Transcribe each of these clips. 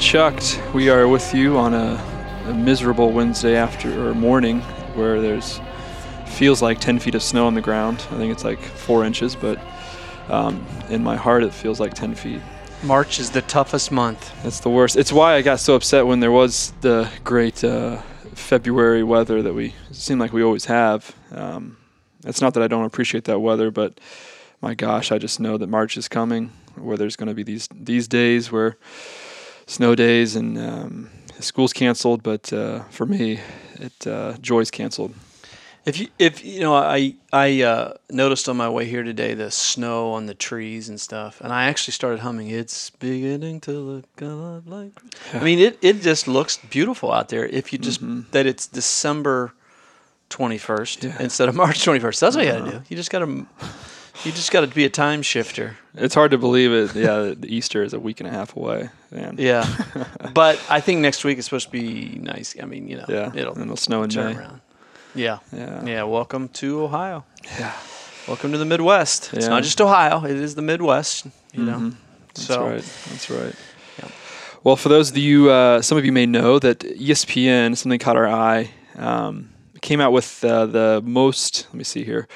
Chucked. We are with you on a, a miserable Wednesday after or morning where there's feels like 10 feet of snow on the ground. I think it's like four inches, but um, in my heart it feels like 10 feet. March is the toughest month. It's the worst. It's why I got so upset when there was the great uh, February weather that we seem like we always have. Um, it's not that I don't appreciate that weather, but my gosh, I just know that March is coming, where there's going to be these these days where snow days and um, school's canceled. But uh, for me, it uh, joy's canceled. If you if you know I I uh, noticed on my way here today the snow on the trees and stuff, and I actually started humming. It's beginning to look a lot like. I mean, it it just looks beautiful out there. If you just Mhm. that it's December twenty first Yeah. instead of March twenty first. That's what you got to Uh-huh. do. You just got to you just got to be a time shifter. It's hard to believe it. Yeah, the Easter is a week and a half away. Man. Yeah, but I think next week is supposed to be nice. I mean, you know, Yeah, it'll and it'll snow in turn May. around. Yeah. Yeah. Yeah, welcome to Ohio. Yeah. Welcome to the Midwest. It's not just Ohio; it is the Midwest. You know. Mhm. That's So right. That's right. Yeah. Well, for those of you, uh, some of you may know that ESPN, something caught our eye, um, came out with uh, the most, let me see here,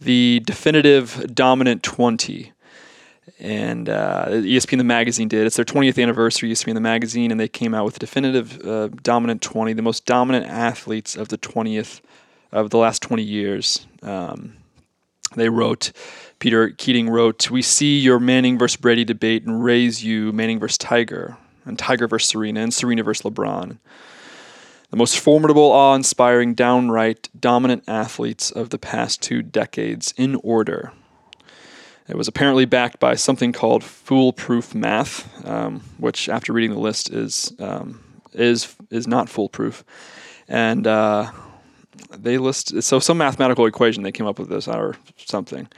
the definitive dominant 20. And uh, ESPN the magazine did. It's their 20th anniversary, ESPN the magazine, and they came out with the definitive uh, dominant 20, the most dominant athletes of the 20th, of the last 20 years. Um, they wrote, Peter Keating wrote, We see your Manning versus Brady debate and raise you Manning versus Tiger, and Tiger versus Serena, and Serena versus LeBron. The most formidable, awe inspiring, downright dominant athletes of the past two decades in order. It was apparently backed by something called foolproof math, um, which, after reading the list, is um, is is not foolproof. And uh, they list so some mathematical equation they came up with this or something,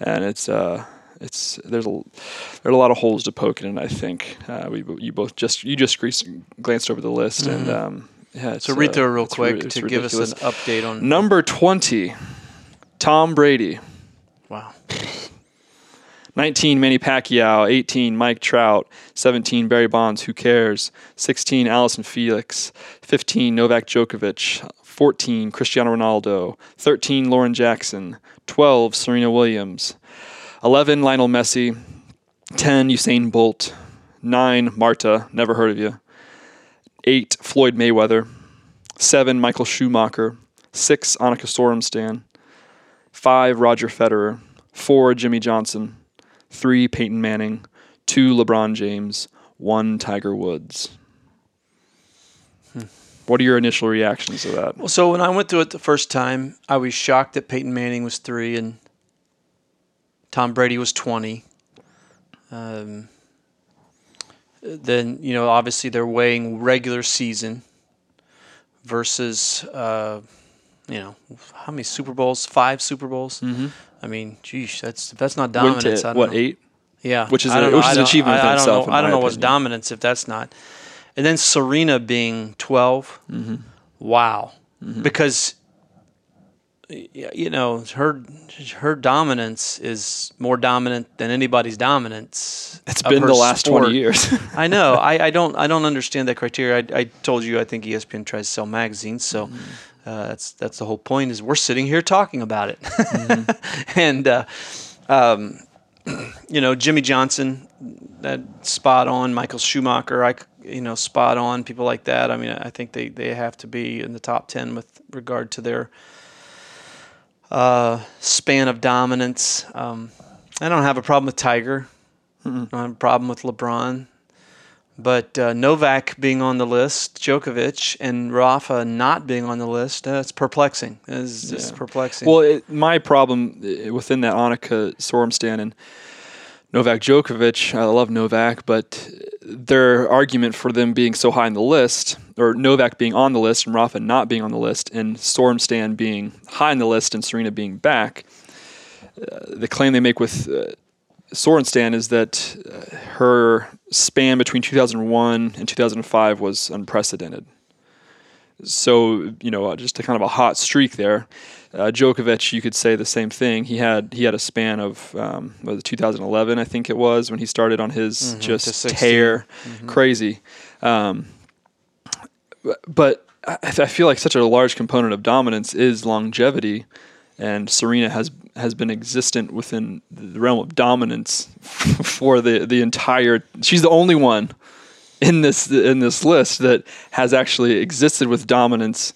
and it's uh it's there's a there's a lot of holes to poke in it. I think uh, we you both just you just glanced over the list and um, yeah. So read uh, through real quick to give us an update on. number twenty, Tom Brady. Wow. 19 Manny Pacquiao, 18 Mike Trout, 17 Barry Bonds, who cares? 16 Allyson Felix, 15 Novak Djokovic, 14 Cristiano Ronaldo, 13 Lauren Jackson, 12 Serena Williams, 11 Lionel Messi, 10 Usain Bolt, 9 Marta, never heard of you, 8 Floyd Mayweather, 7 Michael Schumacher, 6 Annika Sorenstam, 5 Roger Federer, 4 Jimmie Johnson, three Peyton Manning, two LeBron James, one Tiger Woods. What are your initial reactions to that? Well, so when I went through it the first time, I was shocked that Peyton Manning was three and Tom Brady was twenty. Um, then you know, obviously they're weighing regular season versus uh, you know how many Super Bowls? Five Super Bowls. Mm-hmm. I mean, geez, that's if that's not Went dominance. to I don't what know. eight? Yeah, Which is I a- don't know. which is an achievement I, within I don't itself, Know, I don't my know what's dominance if that's not. And then Serena being 12 Mm-hmm. Wow, because y- you know her her dominance is more dominant than anybody's dominance. It's been the last sport. twenty years. I know. I, I don't I don't understand that criteria. I, I told you I think ESPN tries to sell magazines, so Mm-hmm. uh, that's that's the whole point. Is we're sitting here talking about it, Mm-hmm. and uh, um, you know Jimmie Johnson, that spot on. Michael Schumacher, I you know spot on. People like that. I mean, I think they they have to be in the top ten with regard to their uh, span of dominance. Um, I don't have a problem with Tiger. I don't have a problem with LeBron. But uh, Novak being on the list, Djokovic, and Rafa not being on the list, that's perplexing. It's just Yeah. perplexing. well, it, my problem uh, within that Annika Sorenstam and Novak Djokovic, I love Novak, but their argument for them being so high on the list, or Novak being on the list and Rafa not being on the list, and Sorenstam being high on the list and Serena being back, uh, the claim they make with uh, Sorenstam is that uh, her span between 2001 and 2005 was unprecedented. So, you know, just a kind of a hot streak there. Uh, Djokovic, you could say the same thing. He had he had a span of um, was it 2011, I think it was, when he started on his Mhm, just 16. tear, Mhm. crazy. Um, but I, I feel like such a large component of dominance is longevity, and Serena has has been existent within the realm of dominance for the the entire. She's the only one in this in this list that has actually existed with dominance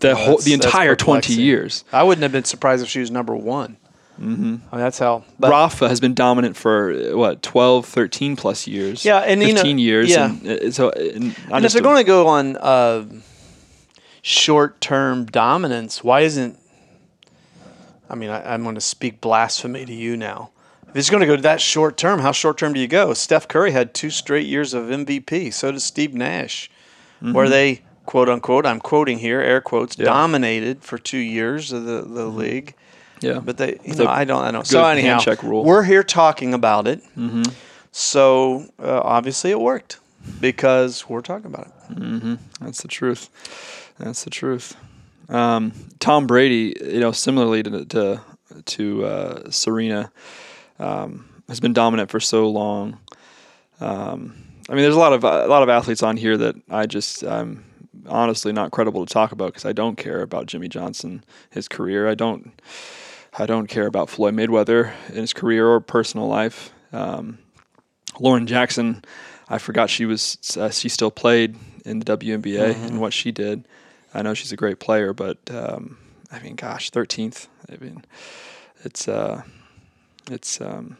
the whole the entire twenty years. I wouldn't have been surprised if she was number one. Mm-hmm. I mean, that's how. But Rafa has been dominant for uh, what 12, 13 plus years. Yeah, and, you know, fifteen years. yeah. And, uh, so, and, and if they're going to go on uh, short-term dominance, why isn't? I mean, I, I'm going to speak blasphemy to you now. If it's going to go to that short term, how short term do you go? Steph Curry had two straight years of MVP. So does Steve Nash, where they quote unquote, I'm quoting here, air quotes, Yeah. dominated for two years of the, the league. Yeah, But they, you know, I don't, I don't. So anyhow, handshake rule. we're here talking about it. mm-hmm. So uh, obviously it worked because we're talking about it. Mm-hmm. That's the truth. That's the truth. Um, Tom Brady, you know, similarly to to, to uh, Serena, um, has been dominant for so long. Um, I mean, there's a lot of a lot of athletes on here that I just I'm honestly not credible to talk about because I don't care about Jimmie Johnson, his career. I don't I don't care about Floyd Mayweather in his career or personal life. Um, Lauren Jackson, I forgot she was uh, she still played in the WNBA and what she did. I know she's a great player, but um, I mean, gosh, thirteenth. I mean, it's uh, it's um,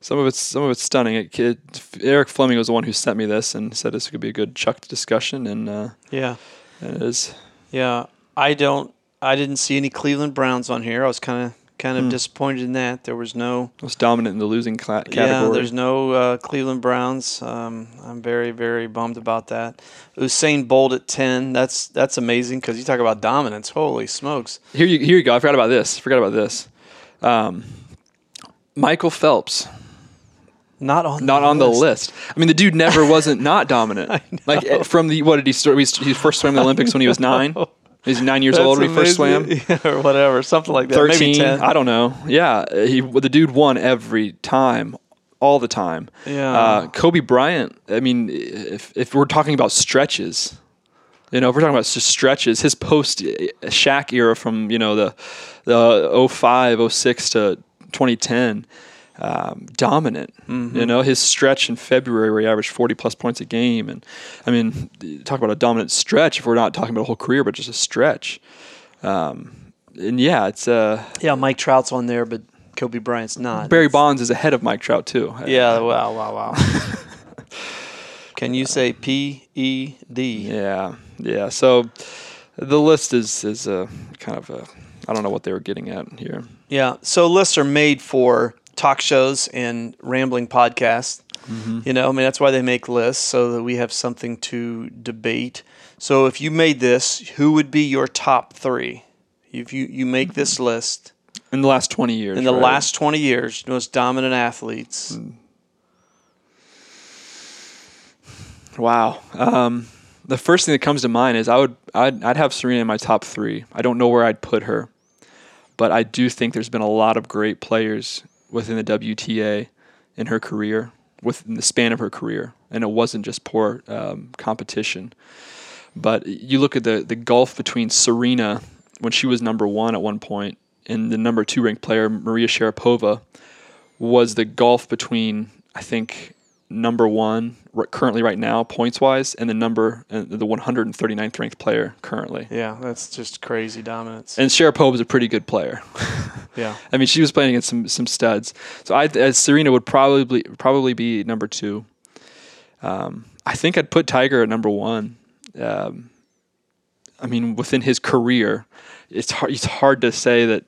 some of it's some of it's stunning. It, it, Eric Fleming was the one who sent me this and said this could be a good Chuck discussion, and, uh, Yeah. and it is. Yeah, I don't. I didn't see any Cleveland Browns on here. I was kind of kind of Hmm. disappointed in that. There was no. Most dominant in the losing cla- category. Yeah, there's no uh, Cleveland Browns. Um, I'm very very bummed about that. Usain Bolt at ten. That's that's amazing because you talk about dominance. Holy smokes! Here you here you go. I forgot about this. Forgot about this. Um, Michael Phelps, Not on not on the list. I mean, the dude never wasn't not dominant. Like from the what did he start? He first swam in the Olympics when he was nine. He's nine years old when he first swam. yeah, or whatever, something like that. Thirteen. Maybe ten. I don't know. Yeah, he the dude won every time, all the time. Yeah. Uh, Kobe Bryant. I mean, if if we're talking about stretches, you know, if we're talking about just stretches, his post Shaq era from you know the the 05, 06 to 2010, um, dominant. Mm-hmm. You know, his stretch in February where he averaged 40 plus points a game, and I mean, talk about a dominant stretch. If we're not talking about a whole career, but just a stretch. Um, and yeah, it's uh, yeah, Mike Trout's on there, but Kobe Bryant's not. Barry Bonds is ahead of Mike Trout too. Yeah. Wow. Wow. Wow. Can you say P E D? Yeah, yeah. So the list is is a kind of a I don't know what they were getting at here. Yeah. So lists are made for talk shows and rambling podcasts. Mm-hmm. You know, I mean, that's why they make lists so that we have something to debate. So if you made this, who would be your top three? If you, you make this mm-hmm. list In the last twenty years, in the right? last 20 years, most dominant athletes. Hmm. Wow. Um, the first thing that comes to mind is I would I'd, I'd have Serena in my top three. I don't know where I'd put her, but I do think there's been a lot of great players within the WTA in her career, within the span of her career, and it wasn't just poor um, competition. But you look at the the gulf between Serena when she was number one at one point and the number two ranked player Maria Sharapova was the gulf between I think number one r- currently right now points wise and the number uh, the 139th ranked player currently. Yeah, that's just crazy dominance. And Sharapova is a pretty good player. yeah. I mean, she was playing against some some studs. So I, as Serena would probably probably be number two. Um, I think I'd put Tiger at number one. Um, I mean, within his career, it's hard. It's hard to say that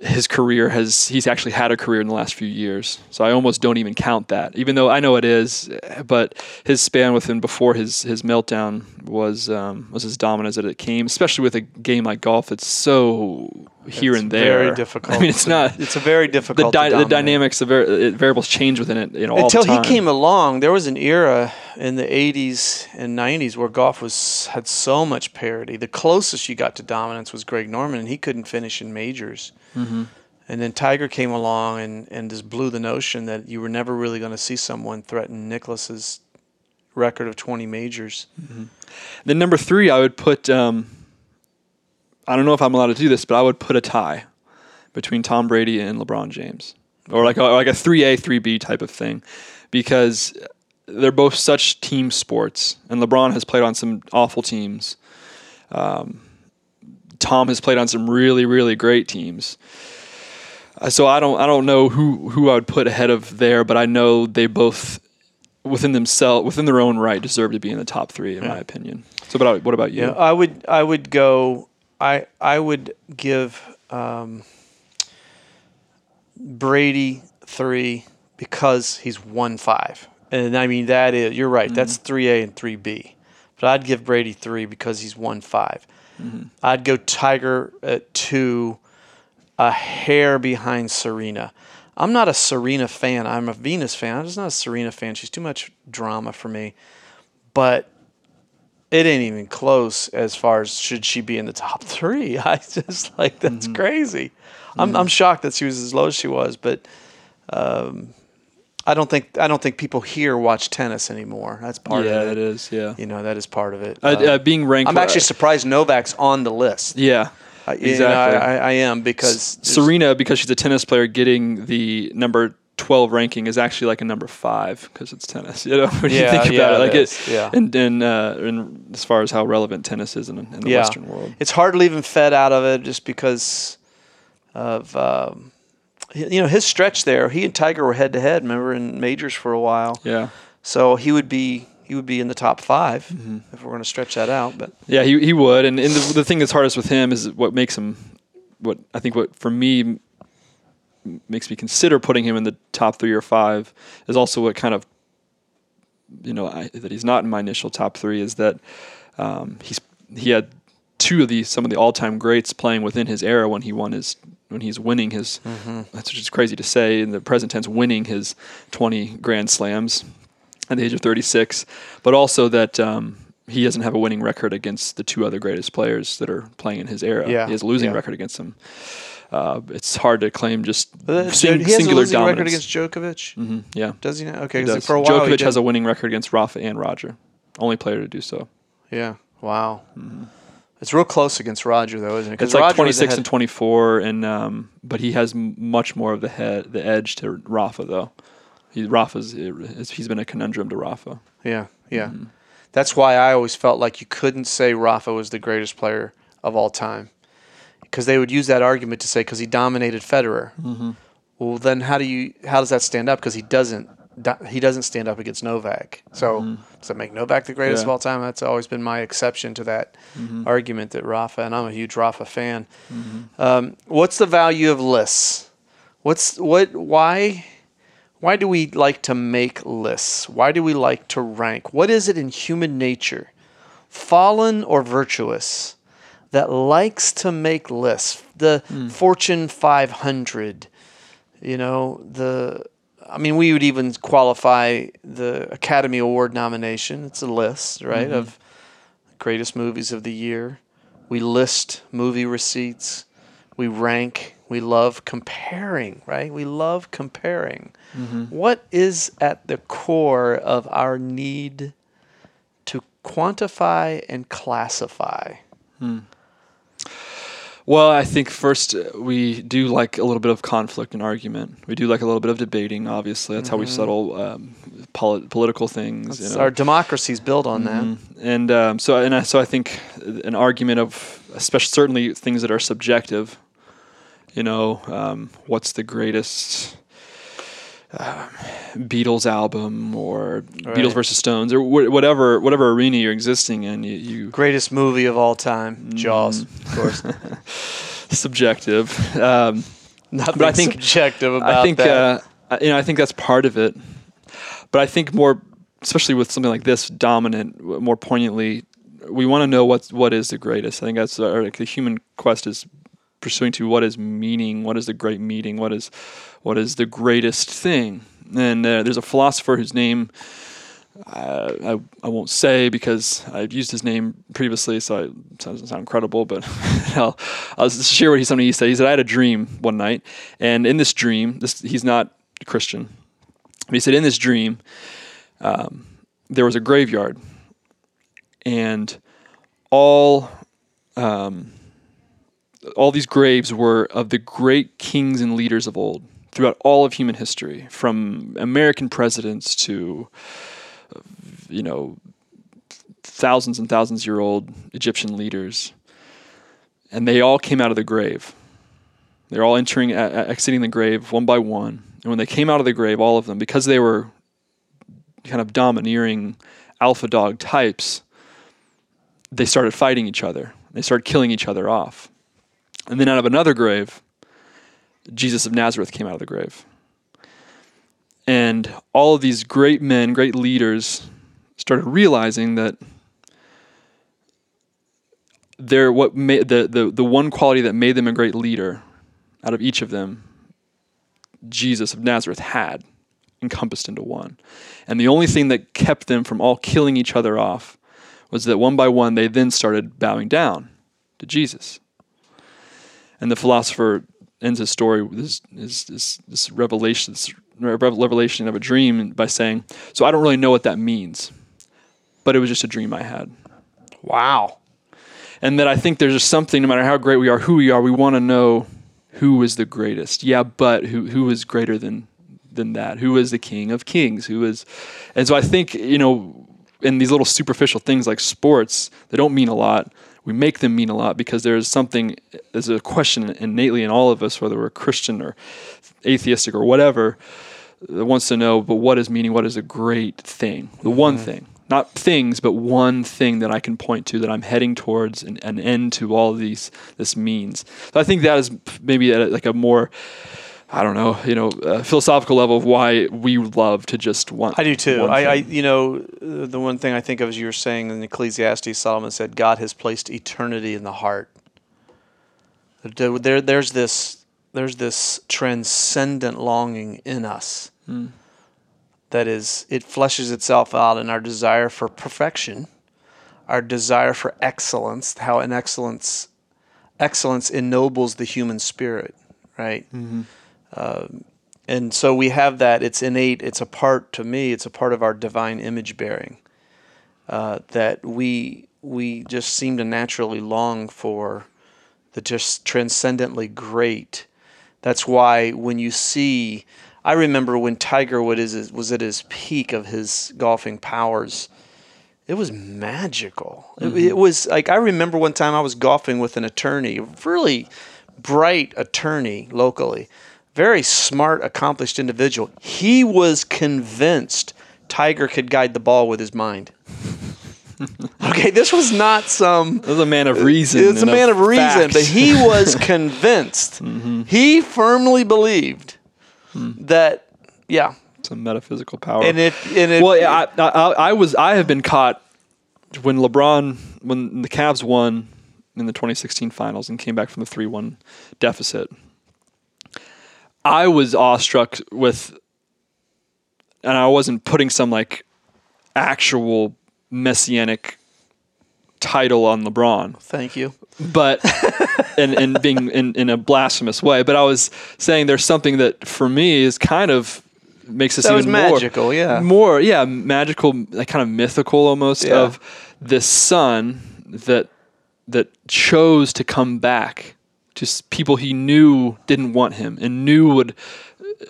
his career has. He's actually had a career in the last few years. So I almost don't even count that, even though I know it is. But his span with him before his his meltdown was um, was as dominant as it came, especially with a game like golf. It's so here It's and there. Very difficult. I mean, it's not It's a very the, difficult. di- to the dynamics var- uh, variables change within it. You know, all Until the time. he came along, there was an era in the 80s and 90s where golf was had so much parity. The closest you got to dominance was Greg Norman, and he couldn't finish in majors. Mm-hmm. And then Tiger came along and, and just blew the notion that you were never really going to see someone threaten Nicklaus's record of 20 majors. Then number three, I would put. Um, I don't know if I'm allowed to do this, but I would put a tie between Tom Brady and LeBron James, or like a, like a three A three B type of thing, because they're both such team sports, and LeBron has played on some awful teams. Um, Tom has played on some really really great teams. Uh, So I don't I don't know who who I would put ahead of there, but I know they both within themselves within their own right deserve to be in the top three in my opinion. So, but what about you? Yeah, I would I would go I I would give um, Brady three because he's won five, and I mean that is you're right. That's mm-hmm. three A and three B, but I'd give Brady three because he's one 5 i I'd go Tiger at two, a hair behind Serena. I'm not a Serena fan. I'm a Venus fan. I'm just not a Serena fan. She's too much drama for me. But it ain't even close as far as should she be in the top three. I just like that's mm-hmm. crazy. I'm I'm shocked that she was as low as she was, but um, I don't think I don't think people here watch tennis anymore. That's part yeah, of it Yeah, it. is. Yeah, You know that is part of it. uh, Uh, uh, being ranked. I'm actually surprised Novak's on the list. yeah, I- exactly. I, I, am because Serena, because she's a tennis player, getting the number twelve ranking is actually like a number five because it's tennis. You know, when Yeah, you think about it, it like is, yeah. and and, uh, and as far as how relevant tennis is in, in the Yeah. Western world. It's hard leaving Fed out of it just because of um, you know his stretch there. He and Tiger were head to head. Remember in majors for a while. Yeah, So he would be he would be in the top 5 Mm-hmm. if we're going to stretch that out. But yeah, he he would. And and the, the thing that's hardest with him is what makes him, what I think what for me makes me consider putting him in the top three or five is also what kind of you know I, that he's not in my initial top three is that um, he's he had two of the some of the all time greats playing within his era when he won his when he's winning his that's just crazy to say in the present tense winning his 20 grand slams at the age of 36 but also that um, he doesn't have a winning record against the two other greatest players that are playing in his era Yeah, he has a losing yeah. record against them uh, it's hard to claim just Uh, sing- he has a singular losing dominance record against Djokovic. hmm yeah Does he now? Okay, he does. for a while Djokovic has a winning record against Rafa and Roger only player to do so yeah. Wow. It's real close against Roger though, isn't it? It's like Roger 26 and 24, and um, but he has much more of the head, the edge to Rafa though. He, Rafa's he's been a conundrum to Rafa. Yeah, yeah. Mm-hmm. That's why I always felt like you couldn't say Rafa was the greatest player of all time, because they would use that argument to say because he dominated Federer. Mm-hmm. Well, then how do you how does that stand up? Because he doesn't do- he doesn't stand up against Novak. So does that make Novak the greatest Mm-hmm. Yeah. of all time? That's always been my exception to that argument that Rafa, and I'm a huge Rafa fan. Um, what's the value of lists? What's what? Why? Why do we like to make lists? Why do we like to rank? What is it in human nature, fallen or virtuous, that likes to make lists? The Fortune 500, you know, the I mean, we would even qualify the Academy Award nomination. It's a list, right, mm-hmm. of greatest movies of the year. We list movie receipts. We rank. We love comparing, right? We love comparing. Mm-hmm. What is at the core of our need to quantify and classify? Hmm. Well, I think first uh, we do like a little bit of conflict and argument. We do like a little bit of debating. Obviously, that's how we settle um, poli- political things. you know. Our democracies built on that. Mhm. And um, so, and I, so I think an argument of, especially certainly things that are subjective. You know, um, what's the greatest uh, Beatles album or Right. Beatles versus Stones or wh- whatever whatever arena you're existing in? You, you Greatest movie of all time, Jaws, of course. subjective. Um, Nothing But I think- subjective about I think that. uh, you know I think that's part of it, but I think more, especially with something like this, dominant, more poignantly, we want to know what what is the greatest. I think that's our, like, the human quest is pursuing to what is meaning, what is the great meaning, what is what is the greatest thing. And uh, there's a philosopher whose name uh, I, I won't say because I've used his name previously, so it doesn't sound credible. But I'll, I'll share what he something he said. He said I had a dream one night, and in this dream, this he's not a Christian. But he said in this dream, um, there was a graveyard, and all um, all these graves were of the great kings and leaders of old throughout all of human history, from American presidents to you know thousands and thousands year old Egyptian leaders, and they all came out of the grave. They're all entering, exiting the grave one by one. And when they came out of the grave, all of them, because they were kind of domineering alpha dog types, they started fighting each other. They started killing each other off. And then out of another grave, Jesus of Nazareth came out of the grave. And all of these great men, great leaders, started realizing that they're what made the, the, the one quality that made them a great leader out of each of them, Jesus of Nazareth had encompassed into one. And the only thing that kept them from all killing each other off was that one by one they then started bowing down to Jesus. And the philosopher ends his story with this, this, this, this revelation, this revelation of a dream by saying, So I don't really know what that means, but it was just a dream I had. Wow. And that I think there's just something, no matter how great we are, who we are, we want to know who is the greatest. Yeah, but who who is greater than than that? Who is the king of kings? Who is and so I think, you know, in these little superficial things like sports, they don't mean a lot. We make them mean a lot because there's something, there's a question innately in all of us, whether we're Christian or atheistic or whatever, that wants to know, but what is meaning? What is a great thing? The one mm-hmm. thing not things, but one thing that I can point to that I'm heading towards an, an end to all these this means. So I think that is maybe a, like a more I don't know, you know, philosophical level of why we love to just want. I do too. I, I, you know, the one thing I think of as you were saying in Ecclesiastes, Solomon said, God has placed eternity in the heart. There, there's this, there's this transcendent longing in us. Hmm that is it fleshes itself out in our desire for perfection our desire for excellence how an excellence excellence ennobles the human spirit right mm-hmm. Uh, and so we have that it's innate it's a part to me it's a part of our divine image bearing uh, that we we just seem to naturally long for the just transcendently great that's why when you see I remember when Tiger Woods was at his peak of his golfing powers. It was magical. Mm-hmm. It, it, was like I remember one time I was golfing with an attorney, a really bright attorney locally, very smart, accomplished individual. He was convinced Tiger could guide the ball with his mind. okay, this was not some. This was a man of reason. It's a man of, of reason, but he was convinced. mm-hmm. He firmly believed hmm. that yeah some metaphysical power and it and it, well yeah, I, I, I was I have been caught when LeBron when the Cavs won in the 2016 finals and came back from the 3-1 deficit I was awestruck with and I wasn't putting some like actual messianic title on LeBron. Thank you. But and and being in, in a blasphemous way. But I was saying there's something that for me is kind of makes this that even magical, more, yeah. More, yeah, magical, like kind of mythical almost yeah. of this son that that chose to come back to people he knew didn't want him and knew would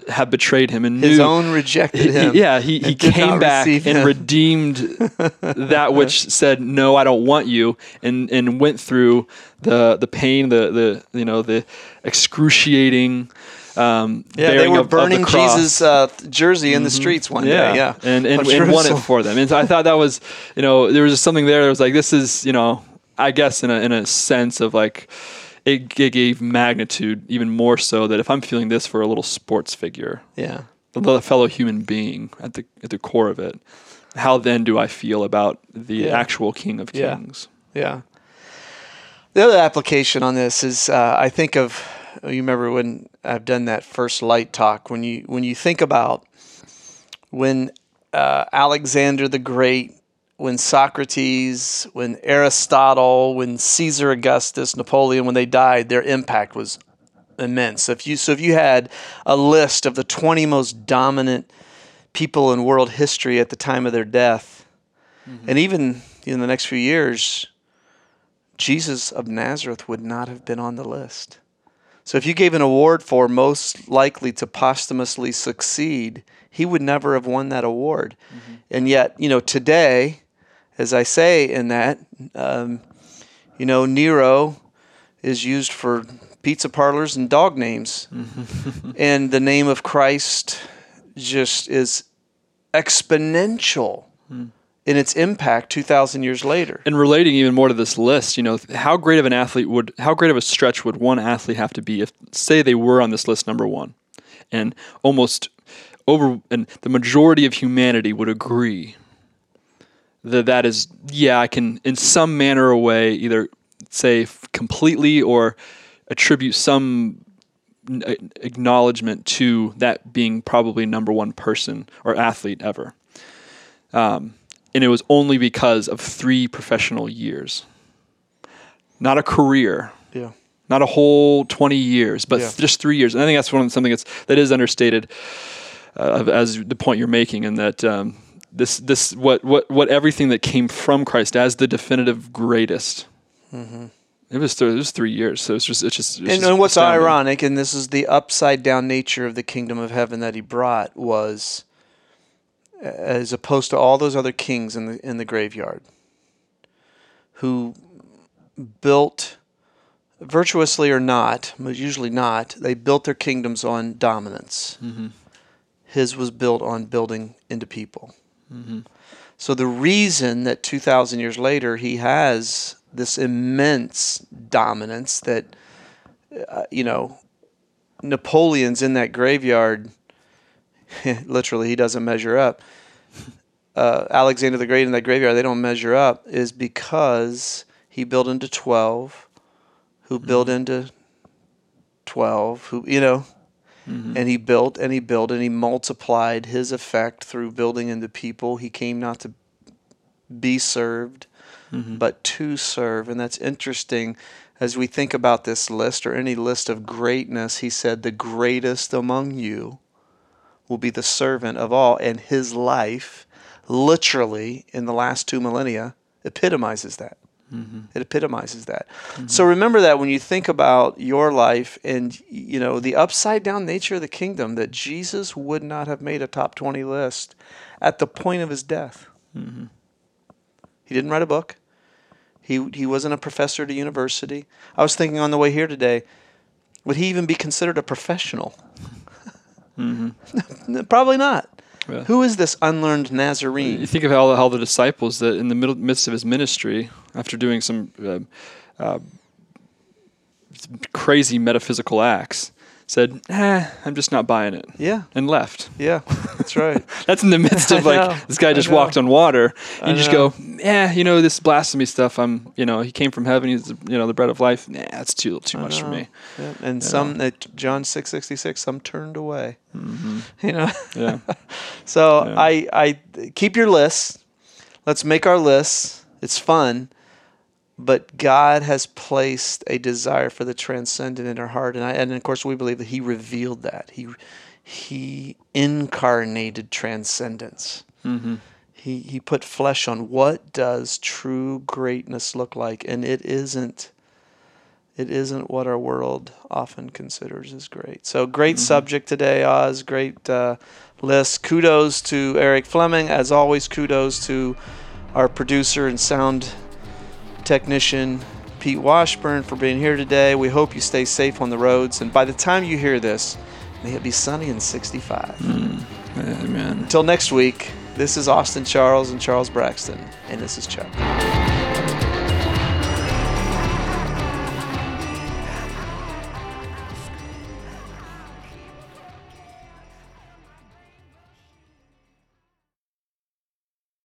have betrayed him and his knew, own rejected him. He, yeah, he, he came back and redeemed that which said no, I don't want you, and and went through the the pain, the the you know the excruciating. Um, yeah, they were of, burning of the Jesus' uh, jersey in mm-hmm. the streets one yeah. day. Yeah, and and, and won it for them. And I thought that was, you know, there was just something there. That was like this is, you know, I guess in a in a sense of like it, it gave magnitude even more so that if I'm feeling this for a little sports figure, yeah, a fellow human being at the at the core of it, how then do I feel about the yeah. actual King of Kings? Yeah. yeah. The other application on this is uh, I think of you remember when I've done that first light talk when you when you think about when uh, Alexander the Great, when Socrates, when Aristotle, when Caesar Augustus, Napoleon, when they died, their impact was immense. So if you so if you had a list of the 20 most dominant people in world history at the time of their death, mm-hmm. and even in the next few years, Jesus of Nazareth would not have been on the list. So if you gave an award for most likely to posthumously succeed, he would never have won that award. Mm-hmm. And yet, you know, today, as I say in that, um, you know, Nero is used for pizza parlors and dog names. And the name of Christ just is exponential. Mm in its impact 2000 years later and relating even more to this list you know how great of an athlete would how great of a stretch would one athlete have to be if say they were on this list number one and almost over and the majority of humanity would agree that that is yeah i can in some manner or way either say completely or attribute some acknowledgement to that being probably number one person or athlete ever um, and it was only because of three professional years, not a career. Yeah. Not a whole 20 years, but yeah. just three years. And I think that's one of something that's that is understated, uh, as the point you're making, and that um, this this what what what everything that came from Christ as the definitive greatest. Mm-hmm. It was th- it was three years, so it's just it's just. It's and, just and what's astounding. ironic, and this is the upside down nature of the kingdom of heaven that he brought was as opposed to all those other kings in the in the graveyard who built virtuously or not, but usually not, they built their kingdoms on dominance. Mm-hmm. His was built on building into people. Mm-hmm. So the reason that 2,000 years later he has this immense dominance that, uh, you know, Napoleon's in that graveyard literally he doesn't measure up. Uh, Alexander the Great in that graveyard, they don't measure up, is because he built into 12, who mm-hmm. built into 12, who, you know, mm-hmm. and he built and he built and he multiplied his effect through building into people. He came not to be served, mm-hmm. but to serve. And that's interesting as we think about this list or any list of greatness. He said, The greatest among you will be the servant of all, and his life, literally in the last two millennia, epitomizes that. Mm-hmm. It epitomizes that. Mm-hmm. So remember that when you think about your life and you know the upside down nature of the kingdom, that Jesus would not have made a top twenty list at the point of his death. Mm-hmm. He didn't write a book. He he wasn't a professor at a university. I was thinking on the way here today, would he even be considered a professional? Mm-hmm. Probably not. Yeah. Who is this unlearned Nazarene? You think of how, how the disciples that in the middle, midst of his ministry, after doing some uh, uh, crazy metaphysical acts, said, eh, I'm just not buying it. Yeah. And left. Yeah, that's right. that's in the midst of like, this guy just walked on water. And you just go, yeah, you know, this blasphemy stuff, I'm, you know, he came from heaven, he's, you know, the bread of life. Nah, that's too, too much for me. Yeah. And some, at John six sixty six, some turned away. Mm-hmm. You know? Yeah. so yeah. I, I keep your list. Let's make our lists. It's fun but God has placed a desire for the transcendent in our heart, and I, and of course we believe that He revealed that He He incarnated transcendence. Mm-hmm. He He put flesh on. What does true greatness look like? And it isn't. It isn't what our world often considers as great. So great mm-hmm. subject today, Oz. Great uh, list. Kudos to Eric Fleming, as always. Kudos to our producer and sound technician Pete Washburn for being here today. We hope you stay safe on the roads. And by the time you hear this, may it be sunny and 65. Mm, amen. Until next week, this is Austin Charles and Charles Braxton, and this is Chuck.